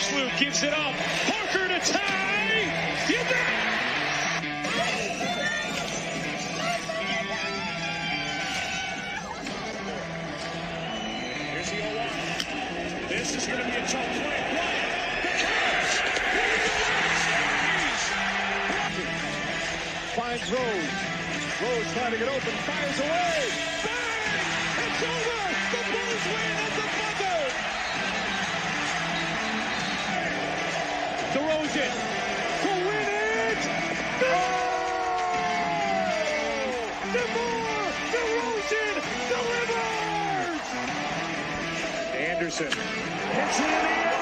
Ersluke gives it up. Parker to tie. You bet. Here's the 0 This is going to be a tough play. Finds Rose. Rose trying to get open, fires away. Bang! It's over. The Bulls win To win it. No! DeRozan delivers. Anderson hits it in the air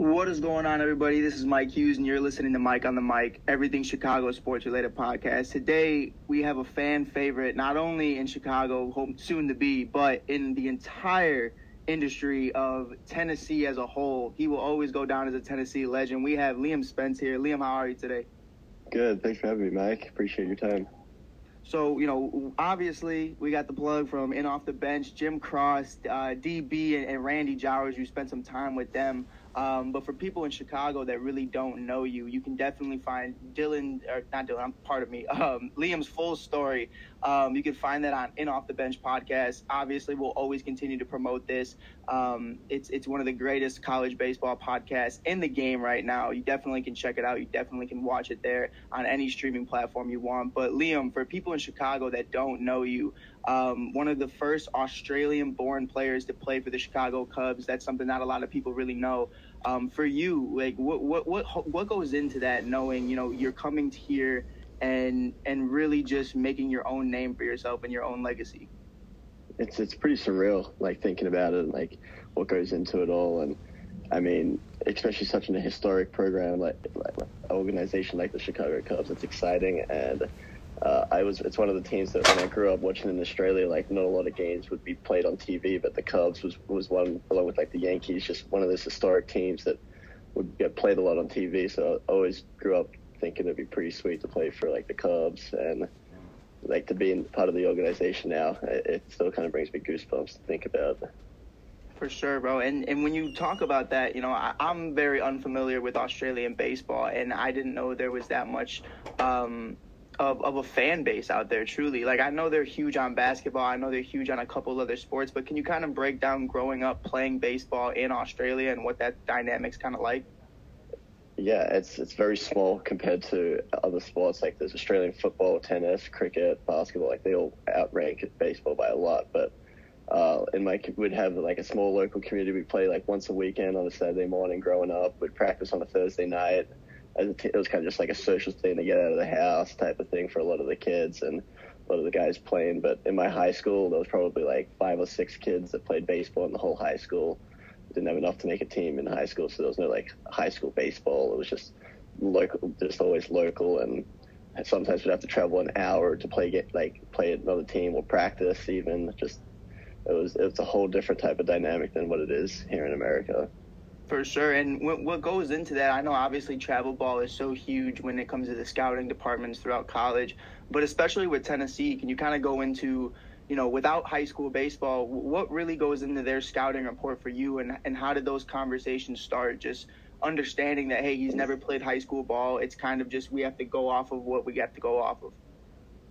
What is going on, everybody? This is Mike Hughes, and you're listening to Mike on the Mic, everything Chicago sports related podcast. Today, we have a fan favorite, not only in Chicago, home soon to be, but in the entire industry of Tennessee as a whole. He will always go down as a Tennessee legend. We have Liam Spence here. Liam, how are you today? Good. Thanks for having me, Mike. Appreciate your time. So, you know, obviously, we got the plug from In Off the Bench, Jim Cross, uh, DB, and, and Randy Jowers. You spent some time with them. Um, but for people in Chicago that really don't know you, you can definitely find Dylan, or not Dylan, I'm part of me, um, Liam's full story. Um, you can find that on In Off the Bench podcast. Obviously, we'll always continue to promote this. Um, it's it's one of the greatest college baseball podcasts in the game right now. You definitely can check it out. You definitely can watch it there on any streaming platform you want. But Liam, for people in Chicago that don't know you, um, one of the first Australian-born players to play for the Chicago Cubs. That's something not a lot of people really know. Um, for you, like what what what what goes into that? Knowing you know you're coming here and and really just making your own name for yourself and your own legacy. It's it's pretty surreal, like thinking about it, like what goes into it all. And I mean, especially such an historic program like, like organization like the Chicago Cubs. It's exciting, and uh, I was it's one of the teams that when I grew up watching in Australia, like not a lot of games would be played on TV, but the Cubs was was one along with like the Yankees, just one of those historic teams that would get played a lot on TV. So I always grew up thinking it'd be pretty sweet to play for like the Cubs and like to be in part of the organization now. It, it still kind of brings me goosebumps to think about. For sure, bro. And and when you talk about that, you know, I, I'm very unfamiliar with Australian baseball, and I didn't know there was that much um, of of a fan base out there. Truly, like I know they're huge on basketball. I know they're huge on a couple other sports. But can you kind of break down growing up playing baseball in Australia and what that dynamic's kind of like? Yeah, it's it's very small compared to other sports like there's Australian football, tennis, cricket, basketball. Like they all outrank baseball by a lot. But uh, in my we'd have like a small local community. We play like once a weekend on a Saturday morning. Growing up, we'd practice on a Thursday night. It was kind of just like a social thing to get out of the house type of thing for a lot of the kids and a lot of the guys playing. But in my high school, there was probably like five or six kids that played baseball in the whole high school didn't have enough to make a team in high school, so there was no like high school baseball. It was just local, just always local, and sometimes we'd have to travel an hour to play get like play another team or practice even. Just it was it's a whole different type of dynamic than what it is here in America. For sure. And what, what goes into that, I know obviously travel ball is so huge when it comes to the scouting departments throughout college, but especially with Tennessee, can you kind of go into, you know, without high school baseball, what really goes into their scouting report for you and, and how did those conversations start? Just understanding that, hey, he's never played high school ball. It's kind of just we have to go off of what we have to go off of.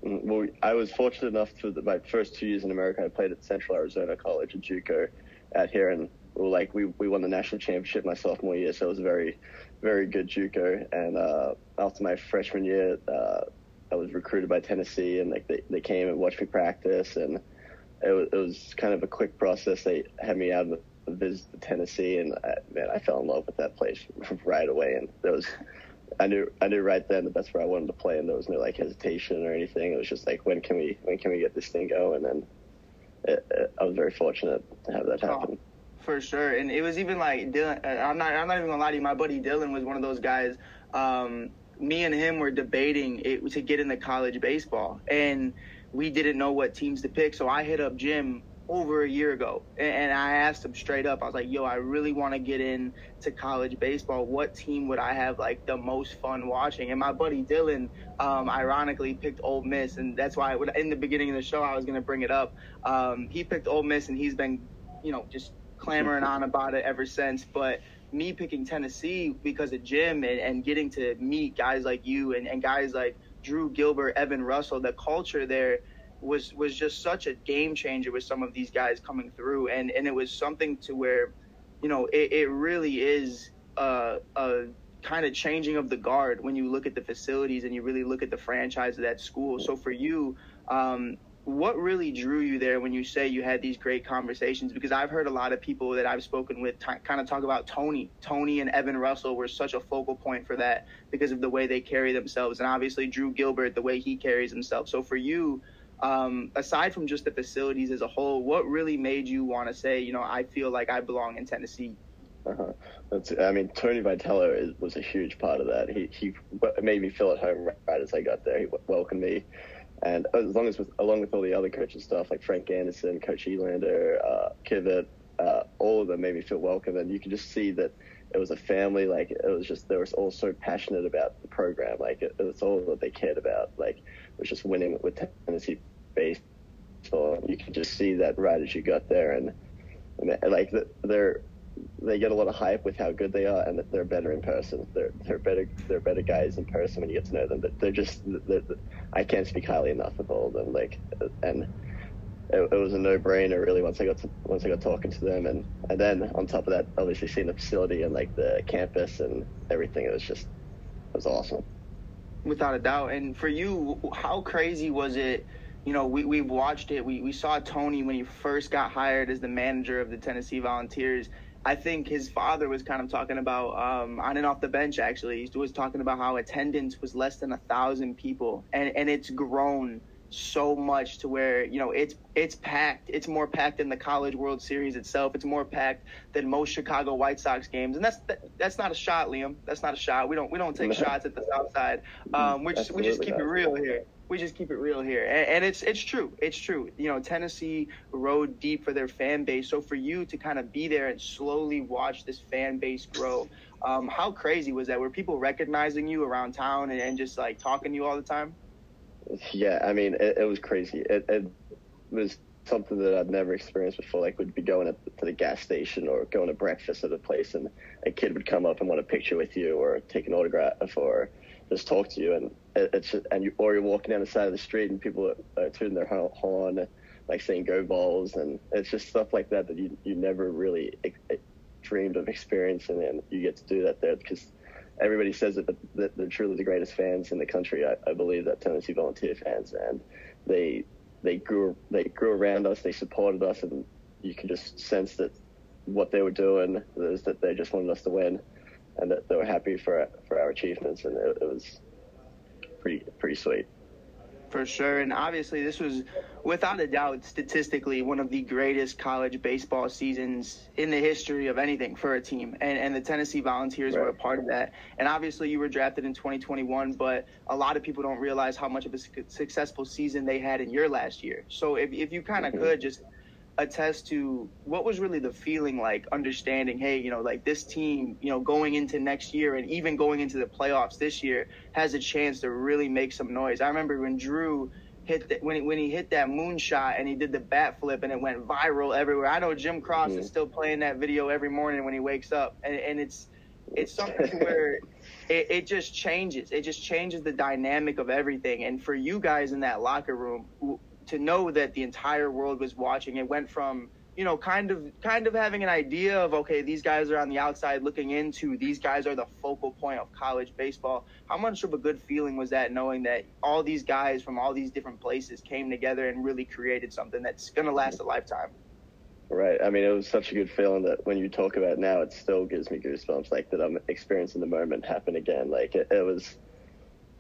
Mm, Well, I was fortunate enough for the, my first two years in America. I played at Central Arizona College at JUCO out here, and we were like we, we won the national championship my sophomore year, so it was a very very good JUCO. And uh, after my freshman year, uh, I was recruited by Tennessee, and like they, they came and watched me practice, and it was, it was kind of a quick process. They had me out of visit Tennessee, and I, man, I fell in love with that place right away. And there was, I knew, I knew right then that that's where I wanted to play, and there was no like hesitation or anything. It was just like, when can we, when can we get this thing going? And it, it, I was very fortunate to have that happen. Oh, for sure, and it was even like Dylan. Uh, I'm not, I'm not even gonna lie to you. My buddy Dylan was one of those guys. Um, me and him were debating it to get into college baseball, and we didn't know what teams to pick. So I hit up Jim over a year ago, and I asked him straight up. I was like, "Yo, I really want to get into college baseball. What team would I have like the most fun watching?" And my buddy Dylan, um, ironically, picked Ole Miss, and that's why in the beginning of the show I was gonna bring it up. Um, he picked Ole Miss, and he's been, you know, just clamoring on about it ever since. But me picking Tennessee because of Jim and, and getting to meet guys like you and, and guys like Drew Gilbert, Evan Russell, the culture there was was just such a game changer with some of these guys coming through, and and it was something to where, you know, it, it really is a, a kind of changing of the guard when you look at the facilities and you really look at the franchise of that school. So for you, um, what really drew you there when you say you had these great conversations? Because I've heard a lot of people that I've spoken with t- kind of talk about Tony. Tony and Evan Russell were such a focal point for that because of the way they carry themselves, and obviously Drew Gilbert, the way he carries himself. So for you, um, aside from just the facilities as a whole, what really made you want to say, you know, I feel like I belong in Tennessee? Uh-huh. That's, I mean, Tony Vitello is, was a huge part of that. He he made me feel at home right as I got there. He welcomed me, and as long as with along with all the other coaching stuff like Frank Anderson, Coach Elander, uh, Kivett, uh, all of them made me feel welcome, and you can just see that it was a family. Like it was just they were all so passionate about the program. Like it, it was all that they cared about. Like it was just winning with Tennessee baseball. You could just see that right as you got there, and, and like they're they get a lot of hype with how good they are, and that they're better in person. They're they're better they're better guys in person when you get to know them. But they're just they're, I can't speak highly enough of all of them. Like and it, it, was a no-brainer really once I got to, once I got talking to them, and and then on top of that, obviously seeing the facility and like the campus and everything, it was just it was awesome. Without a doubt. And for you, how crazy was it? You know, we we watched it. We we saw Tony when he first got hired as the manager of the Tennessee Volunteers. I think his father was kind of talking about um, on and off the bench. Actually, he was talking about how attendance was less than a thousand people, and and it's grown so much to where you know it's it's packed. It's more packed than the College World Series itself. It's more packed than most Chicago White Sox games, and that's that's not a shot, Liam. That's not a shot. We don't we don't take shots at the South Side. Um, we just we just keep it real here. We just keep it real here, and, and it's it's true. It's true. You know, Tennessee rode deep for their fan base. So for you to kind of be there and slowly watch this fan base grow, um, how crazy was that? Were people recognizing you around town and, and just like talking to you all the time? Yeah, I mean, it, it was crazy. It, it, was something that I'd never experienced before. Like, would be going to the gas station or going to breakfast at a place, and a kid would come up and want a picture with you, or take an autograph, or just talk to you. And it's and you, or you're walking down the side of the street, and people are, are tuning their horn, like saying "Go Vols," and it's just stuff like that that you you never really dreamed of experiencing, and you get to do that there because everybody says it, but they're truly the greatest fans in the country. I, I believe that Tennessee Volunteer fans, and they they grew they grew around us, they supported us, and you can just sense that what they were doing is that they just wanted us to win, and that they were happy for for our achievements, and it, it was pretty pretty sweet for sure. And obviously, this was without a doubt statistically one of the greatest college baseball seasons in the history of anything for a team. And, and the Tennessee Volunteers right. were a part of that. And obviously, you were drafted in 2021, but a lot of people don't realize how much of a successful season they had in your last year. So if, if you kind of mm-hmm. could just attest to what was really the feeling like understanding hey you know like this team you know going into next year and even going into the playoffs this year has a chance to really make some noise. I remember when drew hit the, when he, when he hit that moonshot and he did the bat flip and it went viral everywhere. I know jim cross mm-hmm. is still playing that video every morning when he wakes up and, and it's it's something where it, it just changes. It just changes the dynamic of everything. And for you guys in that locker room to know that the entire world was watching. It went from you know, kind of kind of having an idea of okay, these guys are on the outside looking into. These guys are the focal point of college baseball. How much of a good feeling was that knowing that all these guys from all these different places came together and really created something that's going to last a lifetime? Right. I mean, it was such a good feeling that when you talk about it now, it still gives me goosebumps. Like that, I'm experiencing the moment happen again. Like it, it was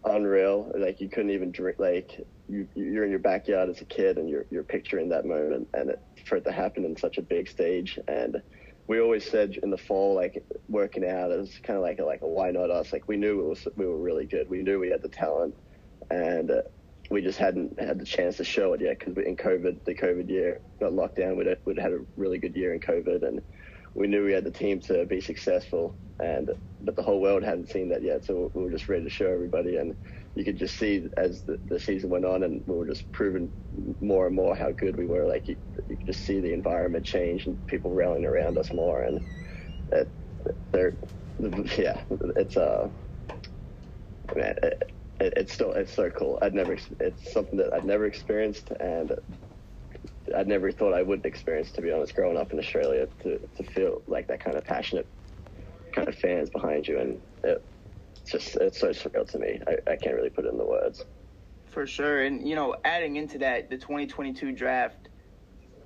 unreal. Like you couldn't even drink. Like you, you're in your backyard as a kid and you're you're picturing that moment, and it, for it to happen in such a big stage. And we always said in the fall, like working out is kind of like a, like why not us? Like we knew it was we were really good. We knew we had the talent, and uh, we just hadn't had the chance to show it yet because in COVID, the COVID year got locked down. We'd we'd had a really good year in COVID, and we knew we had the team to be successful. And but the whole world hadn't seen that yet, so we were just ready to show everybody. And you could just see as the, the season went on, and we were just proving more and more how good we were. Like you, you could just see the environment change and people rallying around us more. And it, they're yeah, it's uh man. It, it, it's still it's so cool. I'd never it's something that I'd never experienced, and I'd never thought I would experience. To be honest, growing up in Australia, to to feel like that kind of passionate kind of fans behind you, and it, it's just it's so surreal to me. I, I can't really put it in the words. For sure, and you know, adding into that, the 2022 draft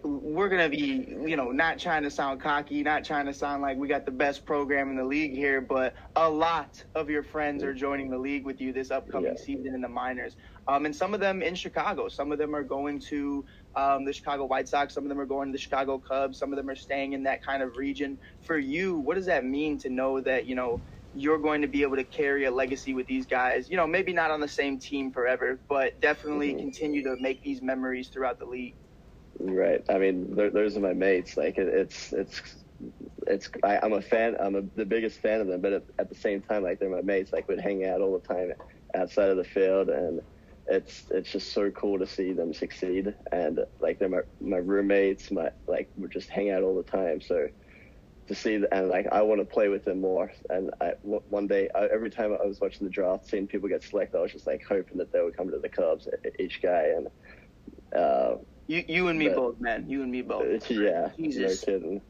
we're gonna be, you know, not trying to sound cocky, not trying to sound like we got the best program in the league here, but a lot of your friends are joining the league with you this upcoming yeah. season in the minors. Um, and some of them in Chicago. Some of them are going to um, the Chicago White Sox. Some of them are going to the Chicago Cubs. Some of them are staying in that kind of region. For you, what does that mean to know that you know you're going to be able to carry a legacy with these guys? You know, maybe not on the same team forever, but definitely mm-hmm. continue to make these memories throughout the league. Right. I mean, those are my mates. Like it, it's it's it's I, am a fan. I'm a, the biggest fan of them, but at, at, the same time, like they're my mates. Like we'd hang out all the time outside of the field, and it's it's just so cool to see them succeed. And like they're my my roommates. My like we just hang out all the time. So to see and like I want to play with them more. And I one day I, every time I was watching the draft, seeing people get selected, I was just like hoping that they would come to the Cubs, each guy, and. Uh, you, you and me but, both, man. You and me both. Yeah, Jesus. no kidding.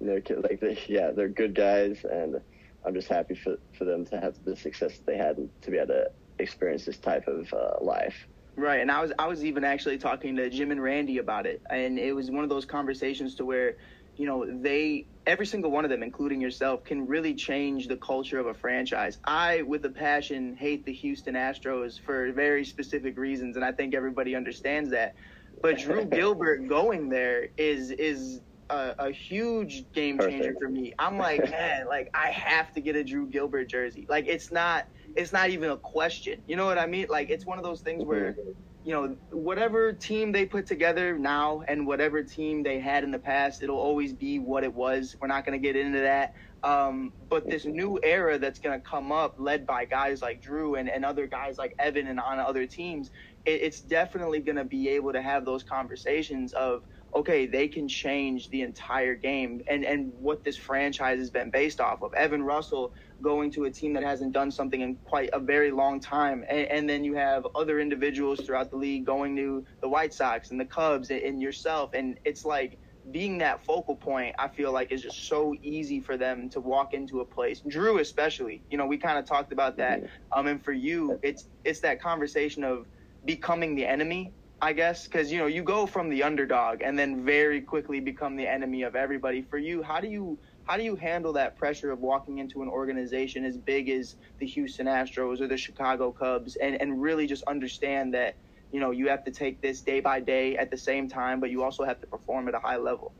No kidding. Like, they, yeah, they're good guys, and I'm just happy for for them to have the success that they had and to be able to experience this type of uh, life. Right, and I was I was even actually talking to Jim and Randy about it, and it was one of those conversations to where, you know, they every single one of them, including yourself, can really change the culture of a franchise. I, with a passion, hate the Houston Astros for very specific reasons, and I think everybody understands that. But Drew Gilbert going there is is a, a huge game changer Perfect. for me. I'm like, man, like I have to get a Drew Gilbert jersey. Like it's not it's not even a question. You know what I mean? Like it's one of those things where mm-hmm. You know, whatever team they put together now and whatever team they had in the past, it'll always be what it was. We're not going to get into that. Um, but this new era that's going to come up, led by guys like Drew and, and other guys like Evan and on other teams, it, it's definitely going to be able to have those conversations of okay, they can change the entire game and, and what this franchise has been based off of. Evan Russell going to a team that hasn't done something in quite a very long time. And, and then you have other individuals throughout the league going to the White Sox and the Cubs and, and yourself. And it's like being that focal point, I feel like is just so easy for them to walk into a place. Drew, especially, you know, we kind of talked about that. Um, and for you, it's, it's that conversation of, becoming the enemy, I guess, because you know you go from the underdog and then very quickly become the enemy of everybody. For you, how do you how do you handle that pressure of walking into an organization as big as the Houston Astros or the Chicago Cubs and, and really just understand that, you know, you have to take this day by day at the same time, but you also have to perform at a high level.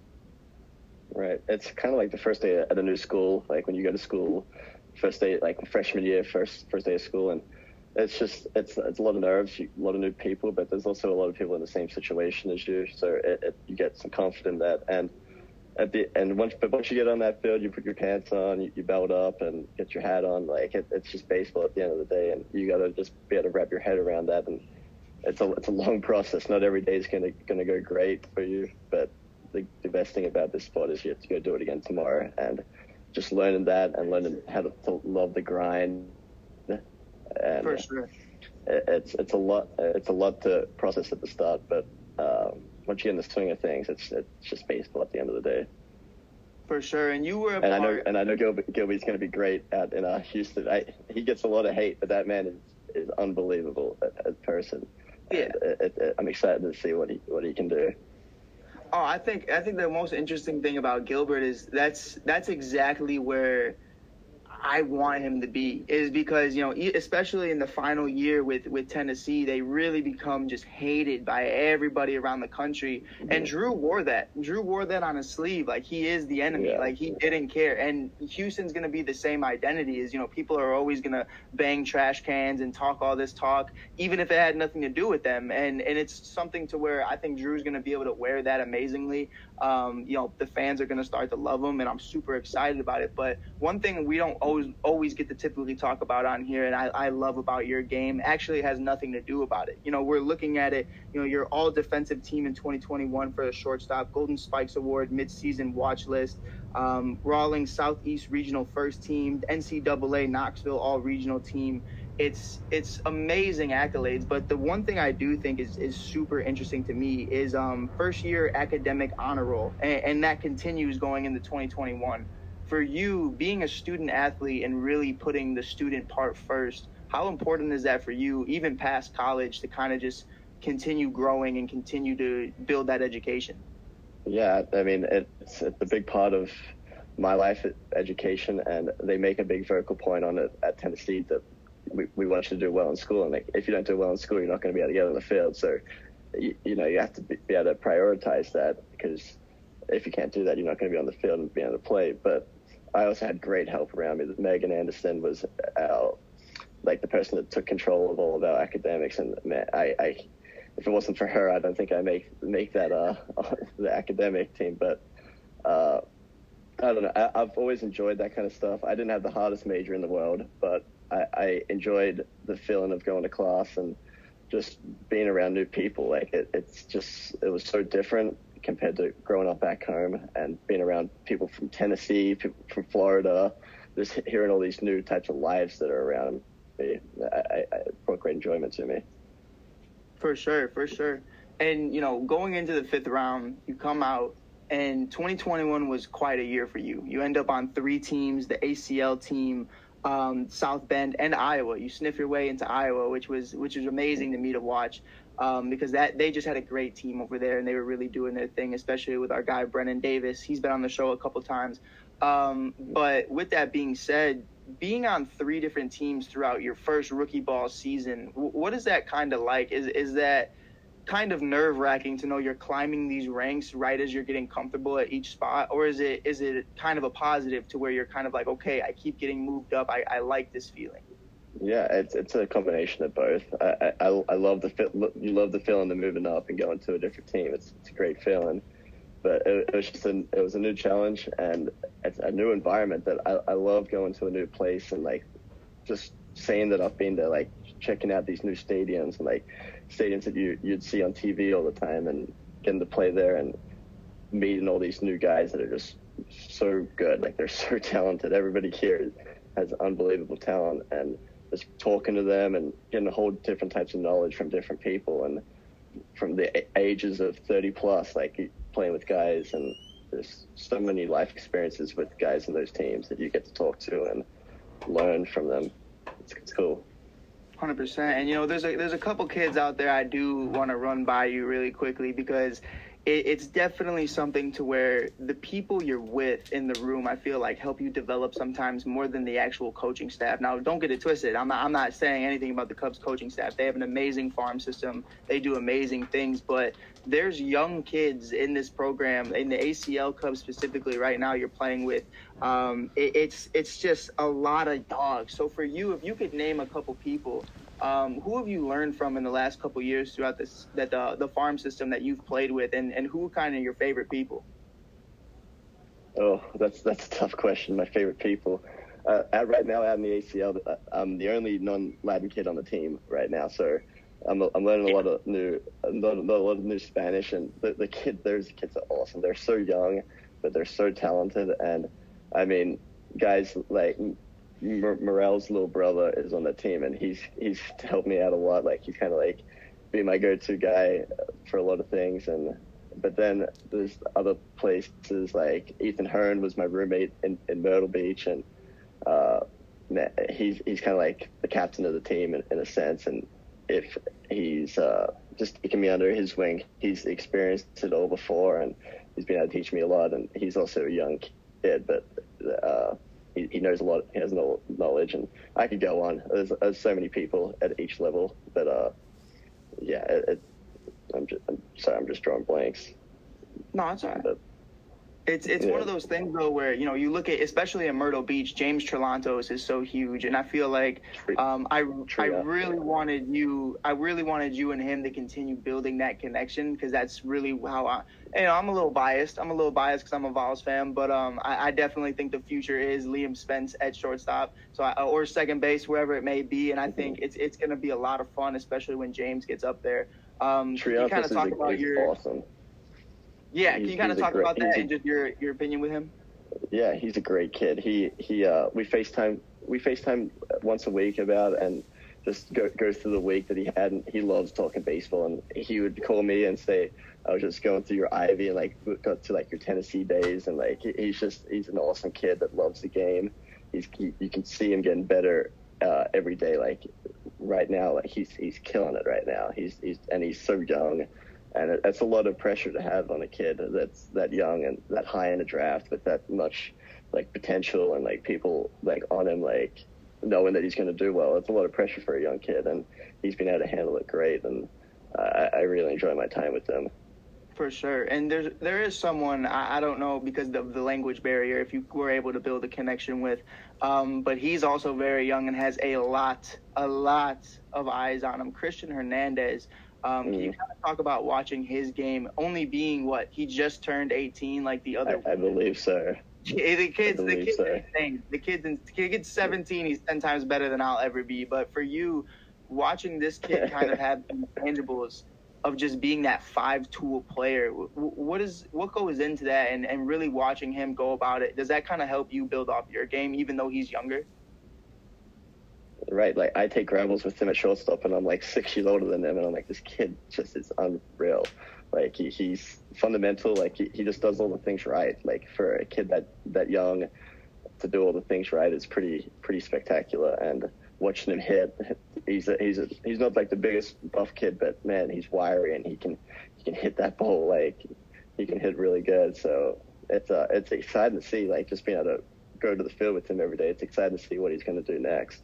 Right. It's kind of like the first day at a new school, like when you go to school, first day, like freshman year, first first day of school, and it's just it's it's a lot of nerves, a lot of new people, but there's also a lot of people in the same situation as you, so it, it, you get some confidence in that. And at the and once but once you get on that field, you put your pants on, you, you belt up, and get your hat on. Like it, it's just baseball at the end of the day, and you got to just be able to wrap your head around that. And it's a it's a long process. Not every day is gonna gonna go great for you, but the, the best thing about this sport is you have to go do it again tomorrow, and just learning that and learning how to, to love the grind and For sure. it's it's a lot it's a lot to process at the start, but um, once you get in the swing of things, it's it's just baseball at the end of the day. For sure, and you were a And I know and I know Gilby, Gilby's going to be great at in uh, Houston. I, he gets a lot of hate, but that man is is unbelievable as a person. Yeah. It, it, it, I'm excited to see what he what he can do. Oh, I think I think the most interesting thing about Gilbert is that's that's exactly where I want him to be is because you know especially in the final year with with Tennessee they really become just hated by everybody around the country. And Drew wore that. Drew wore that on his sleeve. Like he is the enemy. Yeah. like he didn't care. And Houston's gonna be the same identity as you know people are always gonna bang trash cans and talk all this talk even if it had nothing to do with them. And and it's something to where I think Drew's gonna be able to wear that amazingly um, you know the fans are gonna start to love him and I'm super excited about it. But one thing we don't always always get to typically talk about on here and I, I love about your game actually has nothing to do about it. You know we're looking at it you know you're all defensive team in 2021 for the shortstop golden spikes award midseason watch list um, rawlings southeast regional first team ncaa knoxville all regional team it's it's amazing accolades but the one thing i do think is is super interesting to me is um first year academic honor roll and, and that continues going into 2021 for you being a student athlete and really putting the student part first how important is that for you even past college to kind of just continue growing and continue to build that education? Yeah, I mean it's it's a big part of my life education, and they make a big vocal point on it at Tennessee that we, we want you to do well in school, and like, if you don't do well in school, you're not going to be able to get on the field. So, you, you know, you have to be, be able to prioritize that because if you can't do that, you're not going to be on the field and be able to play. But I also had great help around me. Megan Anderson was our like the person that took control of all of our academics, and man, I, I if it wasn't for her, I don't think I make make that uh the academic team. But uh, I don't know. I, I've always enjoyed that kind of stuff. I didn't have the hardest major in the world, but I, I enjoyed the feeling of going to class and just being around new people. Like it, it's just it was so different compared to growing up back home and being around people from Tennessee, people from Florida, just hearing all these new types of lives that are around me. I, I, brought great enjoyment to me. For sure, for sure. And you know, going into the fifth round, you come out, and 2021 was quite a year for you. You end up on three teams: the ACL team, um, South Bend, and Iowa. You sniff your way into Iowa, which was which was amazing to me to watch. Um, because that they just had a great team over there, and they were really doing their thing, especially with our guy Brennen Davis. He's been on the show a couple times. Um, but with that being said, being on three different teams throughout your first rookie ball season, what is that kind of like? Is is that kind of nerve wracking to know you're climbing these ranks right as you're getting comfortable at each spot, or is it is it kind of a positive to where you're kind of like, okay, I keep getting moved up, I, I like this feeling. Yeah, it's it's a combination of both. I I, I love the feel, you love the feeling of moving up and going to a different team. It's it's a great feeling, but it, it was just a it was a new challenge and it's a new environment that I I love going to a new place and like just saying that I've been to like checking out these new stadiums and like stadiums that you you'd see on TV all the time and getting to play there and meeting all these new guys that are just so good. Like they're so talented. Everybody here has unbelievable talent and just talking to them and getting a whole different types of knowledge from different people and from the ages of 30 plus, like playing with guys and there's so many life experiences with guys in those teams that you get to talk to and learn from them. It's, it's cool. Hundred percent, and you know, there's a there's a couple kids out there I do want to run by you really quickly because it, it's definitely something to where the people you're with in the room, I feel like, help you develop sometimes more than the actual coaching staff. Now, don't get it twisted. I'm not I'm not saying anything about the Cubs coaching staff. They have an amazing farm system. They do amazing things, but there's young kids in this program in the ACL Cubs specifically right now. You're playing with. Um, it, it's it's just a lot of dogs. So for you, if you could name a couple people um, who have you learned from in the last couple years throughout this that the the farm system that you've played with, and and who kind of your favorite people? Oh, that's that's a tough question. My favorite people. Uh, at, right now, out in the ACL, uh, I'm the only non-Latin kid on the team right now, so I'm, I'm learning a lot of new, a lot, of new Spanish, and the, the kid, those kids are awesome. They're so young, but they're so talented, and I mean, guys like Morel's little brother is on the team, and he's he's helped me out a lot. Like he's kind of like be my go-to guy for a lot of things, and but then there's other places like Ethan Hearn was my roommate in, in Myrtle Beach, and uh, he's he's kind of like the captain of the team in, in a sense. And if he's uh, just taking me under his wing, he's experienced it all before, and he's been able to teach me a lot. And he's also a young kid, but uh, he, he knows a lot. He has no knowledge, and I could go on. There's, there's so many people at each level, but uh, yeah, it, it, I'm just I'm sorry, I'm just drawing blanks. No, it's all right. But, it's it's yeah. one of those things though where you know you look at especially in Myrtle Beach, James Triantos is so huge, and I feel like um, I I really wanted you I really wanted you and him to continue building that connection because that's really how I you know I'm a little biased I'm a little biased because I'm a Vols fan, but um I, I, definitely think the future is Liam Spence at shortstop, so I, or second base wherever it may be, and I mm-hmm. think it's it's going to be a lot of fun, especially when James gets up there. Um, Triantos you kind of talk about your awesome yeah, can you kind of talk great, about that and just your your opinion with him? Yeah, he's a great kid. He he uh, we FaceTime we FaceTime once a week about and just go go through the week that he had and he loves talking baseball and he would call me and say I was just going through your Ivy and like got to like your Tennessee days and like he's just he's an awesome kid that loves the game. He's he, you can see him getting better uh, every day. Like right now, like he's he's killing it right now. He's he's and he's so young and that's a lot of pressure to have on a kid that's that young and that high in a draft with that much like potential and like people like on him like knowing that he's going to do well. It's a lot of pressure for a young kid, and he's been able to handle it great. And I, really enjoy my time with him. For sure, and there's there is someone I, I don't know because of the language barrier if you were able to build a connection with, um, but he's also very young and has a lot a lot of eyes on him. Cristian Hernandez, um, mm. Can you mm. kind of talk about watching his game only being what he just turned 18, like the other? I, I believe so. The kids, the kids, so. the kids, the kid's 17. He's 10 times better than I'll ever be. But for you, watching this kid kind of have intangibles of just being that five tool player, what is what goes into that, and and really watching him go about it, does that kind of help you build off your game, even though he's younger? Right? Like I take gravels with him at shortstop, and I'm like six years older than him, and I'm like, this kid just is unreal. Like he, he's fundamental. Like he, he just does all the things right. Like for a kid that that young, to do all the things right is pretty pretty spectacular. And watching him hit, he's a, he's a, he's not like the biggest buff kid, but man, he's wiry and he can he can hit that ball like he can hit really good. So it's uh it's exciting to see. Like just being able to go to the field with him every day. It's exciting to see what he's going to do next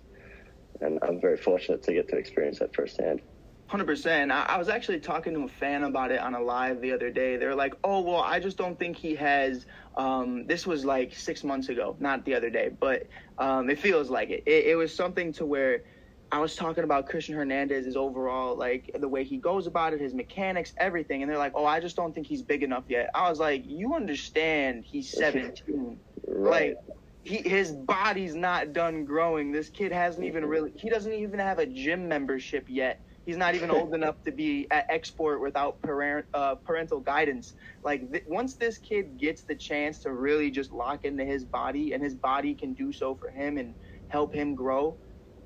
and I'm very fortunate to get to experience that firsthand. Hundred percent. I was actually talking to a fan about it on a live the other day. They're like, "Oh, well, I just don't think he has." Um, this was like six months ago, not the other day, but um, it feels like it. it. It was something to where I was talking about Cristian Hernandez's overall, like the way he goes about it, his mechanics, everything, and they're like, "Oh, I just don't think he's big enough yet." I was like, "You understand? He's 17. right. Like he his body's not done growing. This kid hasn't even really he doesn't even have a gym membership yet. He's not even old enough to be at Xsport without parent, uh, parental guidance. Like th- once this kid gets the chance to really just lock into his body, and his body can do so for him and help him grow,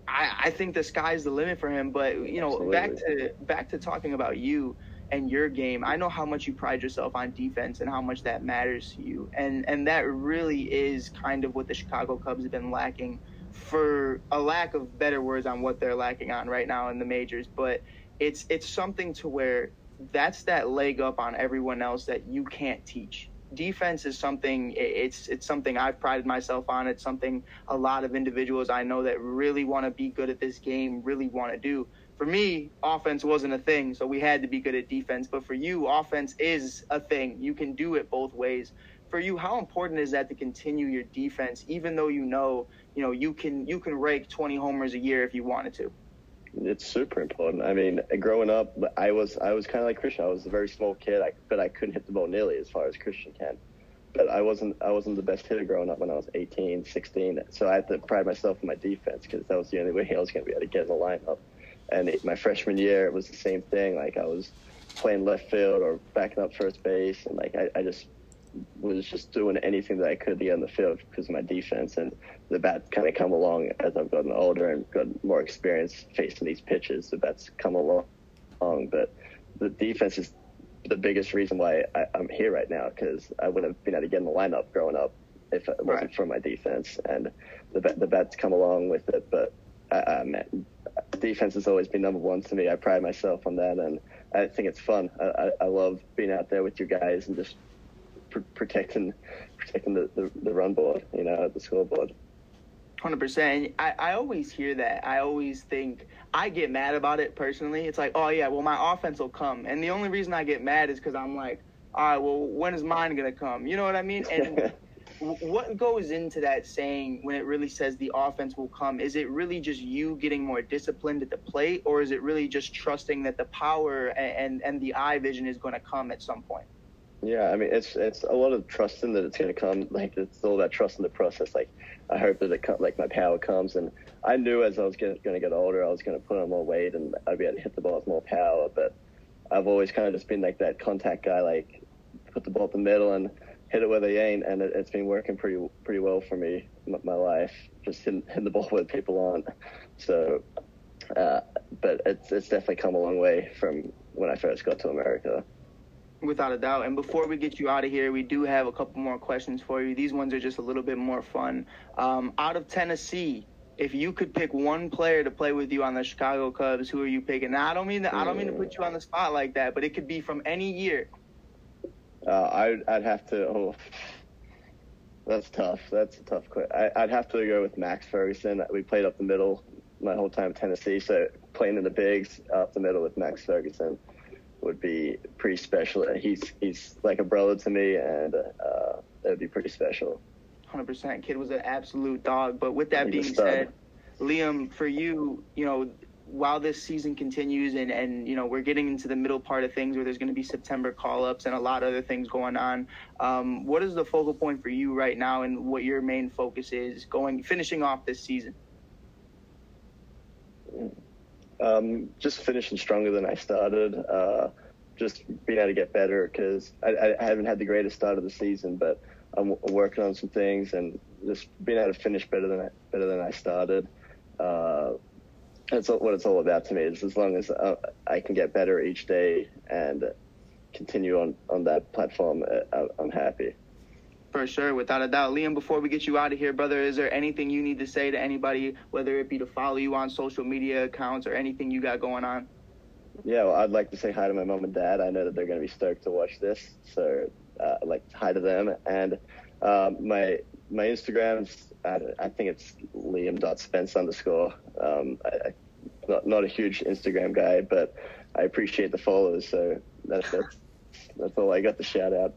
I, I think the sky's the limit for him. But you know, Absolutely. back to back to talking about you and your game. I know how much you pride yourself on defense and how much that matters to you. And and that really is kind of what the Chicago Cubs have been lacking for a lack of better words on what they're lacking on right now in the majors, but it's it's something to where that's that leg up on everyone else that you can't teach. Defense is something it's it's something I've prided myself on. It's something a lot of individuals I know that really want to be good at this game really want to do for me, offense wasn't a thing, so we had to be good at defense. But for you, offense is a thing. You can do it both ways. For you, how important is that to continue your defense, even though you know, you know, you can you can rake 20 homers a year if you wanted to? It's super important. I mean, growing up, I was I was kind of like Cristian. I was a very small kid, I, but I couldn't hit the ball nearly as far as Cristian can. But I wasn't I wasn't the best hitter growing up when I was 18, 16. So I had to pride myself in my defense because that was the only way I was going to be able to get in the lineup. And it, my freshman year, it was the same thing. Like I was playing left field or backing up first base, and like I, I just was just doing anything that I could to get on the field because of my defense. And the bat kind of come along as I've gotten older and got more experience facing these pitches. The bats come along, but the defense is the biggest reason why I, I'm here right now because I wouldn't have been able to get in the lineup growing up if it wasn't Right. for my defense. And the the bets come along with it, but I, I man, defense has always been number one to me. I pride myself on that, and I think it's fun. I, I, I love being out there with you guys and just pr- protecting protecting the, the, the run board, you know, the scoreboard. Hundred percent. I, I always hear that. I always think I get mad about it personally. It's like, oh yeah, well my offense will come, and the only reason I get mad is because I'm like, all right, well when is mine gonna come? You know what I mean? And what goes into that saying when it really says the offense will come? Is it really just you getting more disciplined at the plate, or is it really just trusting that the power and and, the eye vision is going to come at some point? Yeah, I mean, it's it's a lot of trusting that it's going to come. Like it's all that trust in the process. Like I hope that it come, like my power comes, and I knew as I was going to get older, I was going to put on more weight and I'd be able to hit the ball with more power. But I've always kind of just been like that contact guy, like put the ball up the middle and hit it where they ain't, and it, it's been working pretty pretty well for me my life, just hitting, hitting the ball where people aren't. So, uh, but it's it's definitely come a long way from when I first got to America. Without a doubt. And before we get you out of here, we do have a couple more questions for you. These ones are just a little bit more fun. Um, out of Tennessee, if you could pick one player to play with you on the Chicago Cubs, who are you picking? Now, I don't mean to, I don't mean to put you on the spot like that, but it could be from any year. Uh, I'd, I'd have to. Oh, that's tough. That's a tough question. I'd have to go with Max Ferguson. We played up the middle my whole time in Tennessee, so playing in the bigs up the middle with Max Ferguson would be pretty special. He's he's like a brother to me, and uh, it would be pretty special. 100%. Kid was an absolute dog. But with that He's being said, Liam, for you, you know, while this season continues and, and you know we're getting into the middle part of things where there's going to be September call-ups and a lot of other things going on, um, what is the focal point for you right now and what your main focus is going finishing off this season? Um, just finishing stronger than I started. Uh, just being able to get better because I, I haven't had the greatest start of the season, but I'm working on some things and just being able to finish better than I, better than I started. Uh, that's what it's all about to me. Is as long as uh, I can get better each day and continue on on that platform, uh, I'm happy. For sure, without a doubt. Liam, before we get you out of here, brother, is there anything you need to say to anybody, whether it be to follow you on social media accounts or anything you got going on? Yeah, well, I'd like to say hi to my mom and dad. I know that they're going to be stoked to watch this, so uh, like hi to them. And um, my my Instagram's I, I think it's liam.spence underscore. Um, I, I, not not a huge Instagram guy, but I appreciate the followers. So that's that's that's all I got to shout out.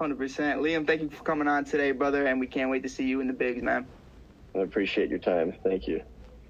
100%. Liam, thank you for coming on today, brother, and we can't wait to see you in the bigs, man. I appreciate your time. Thank you.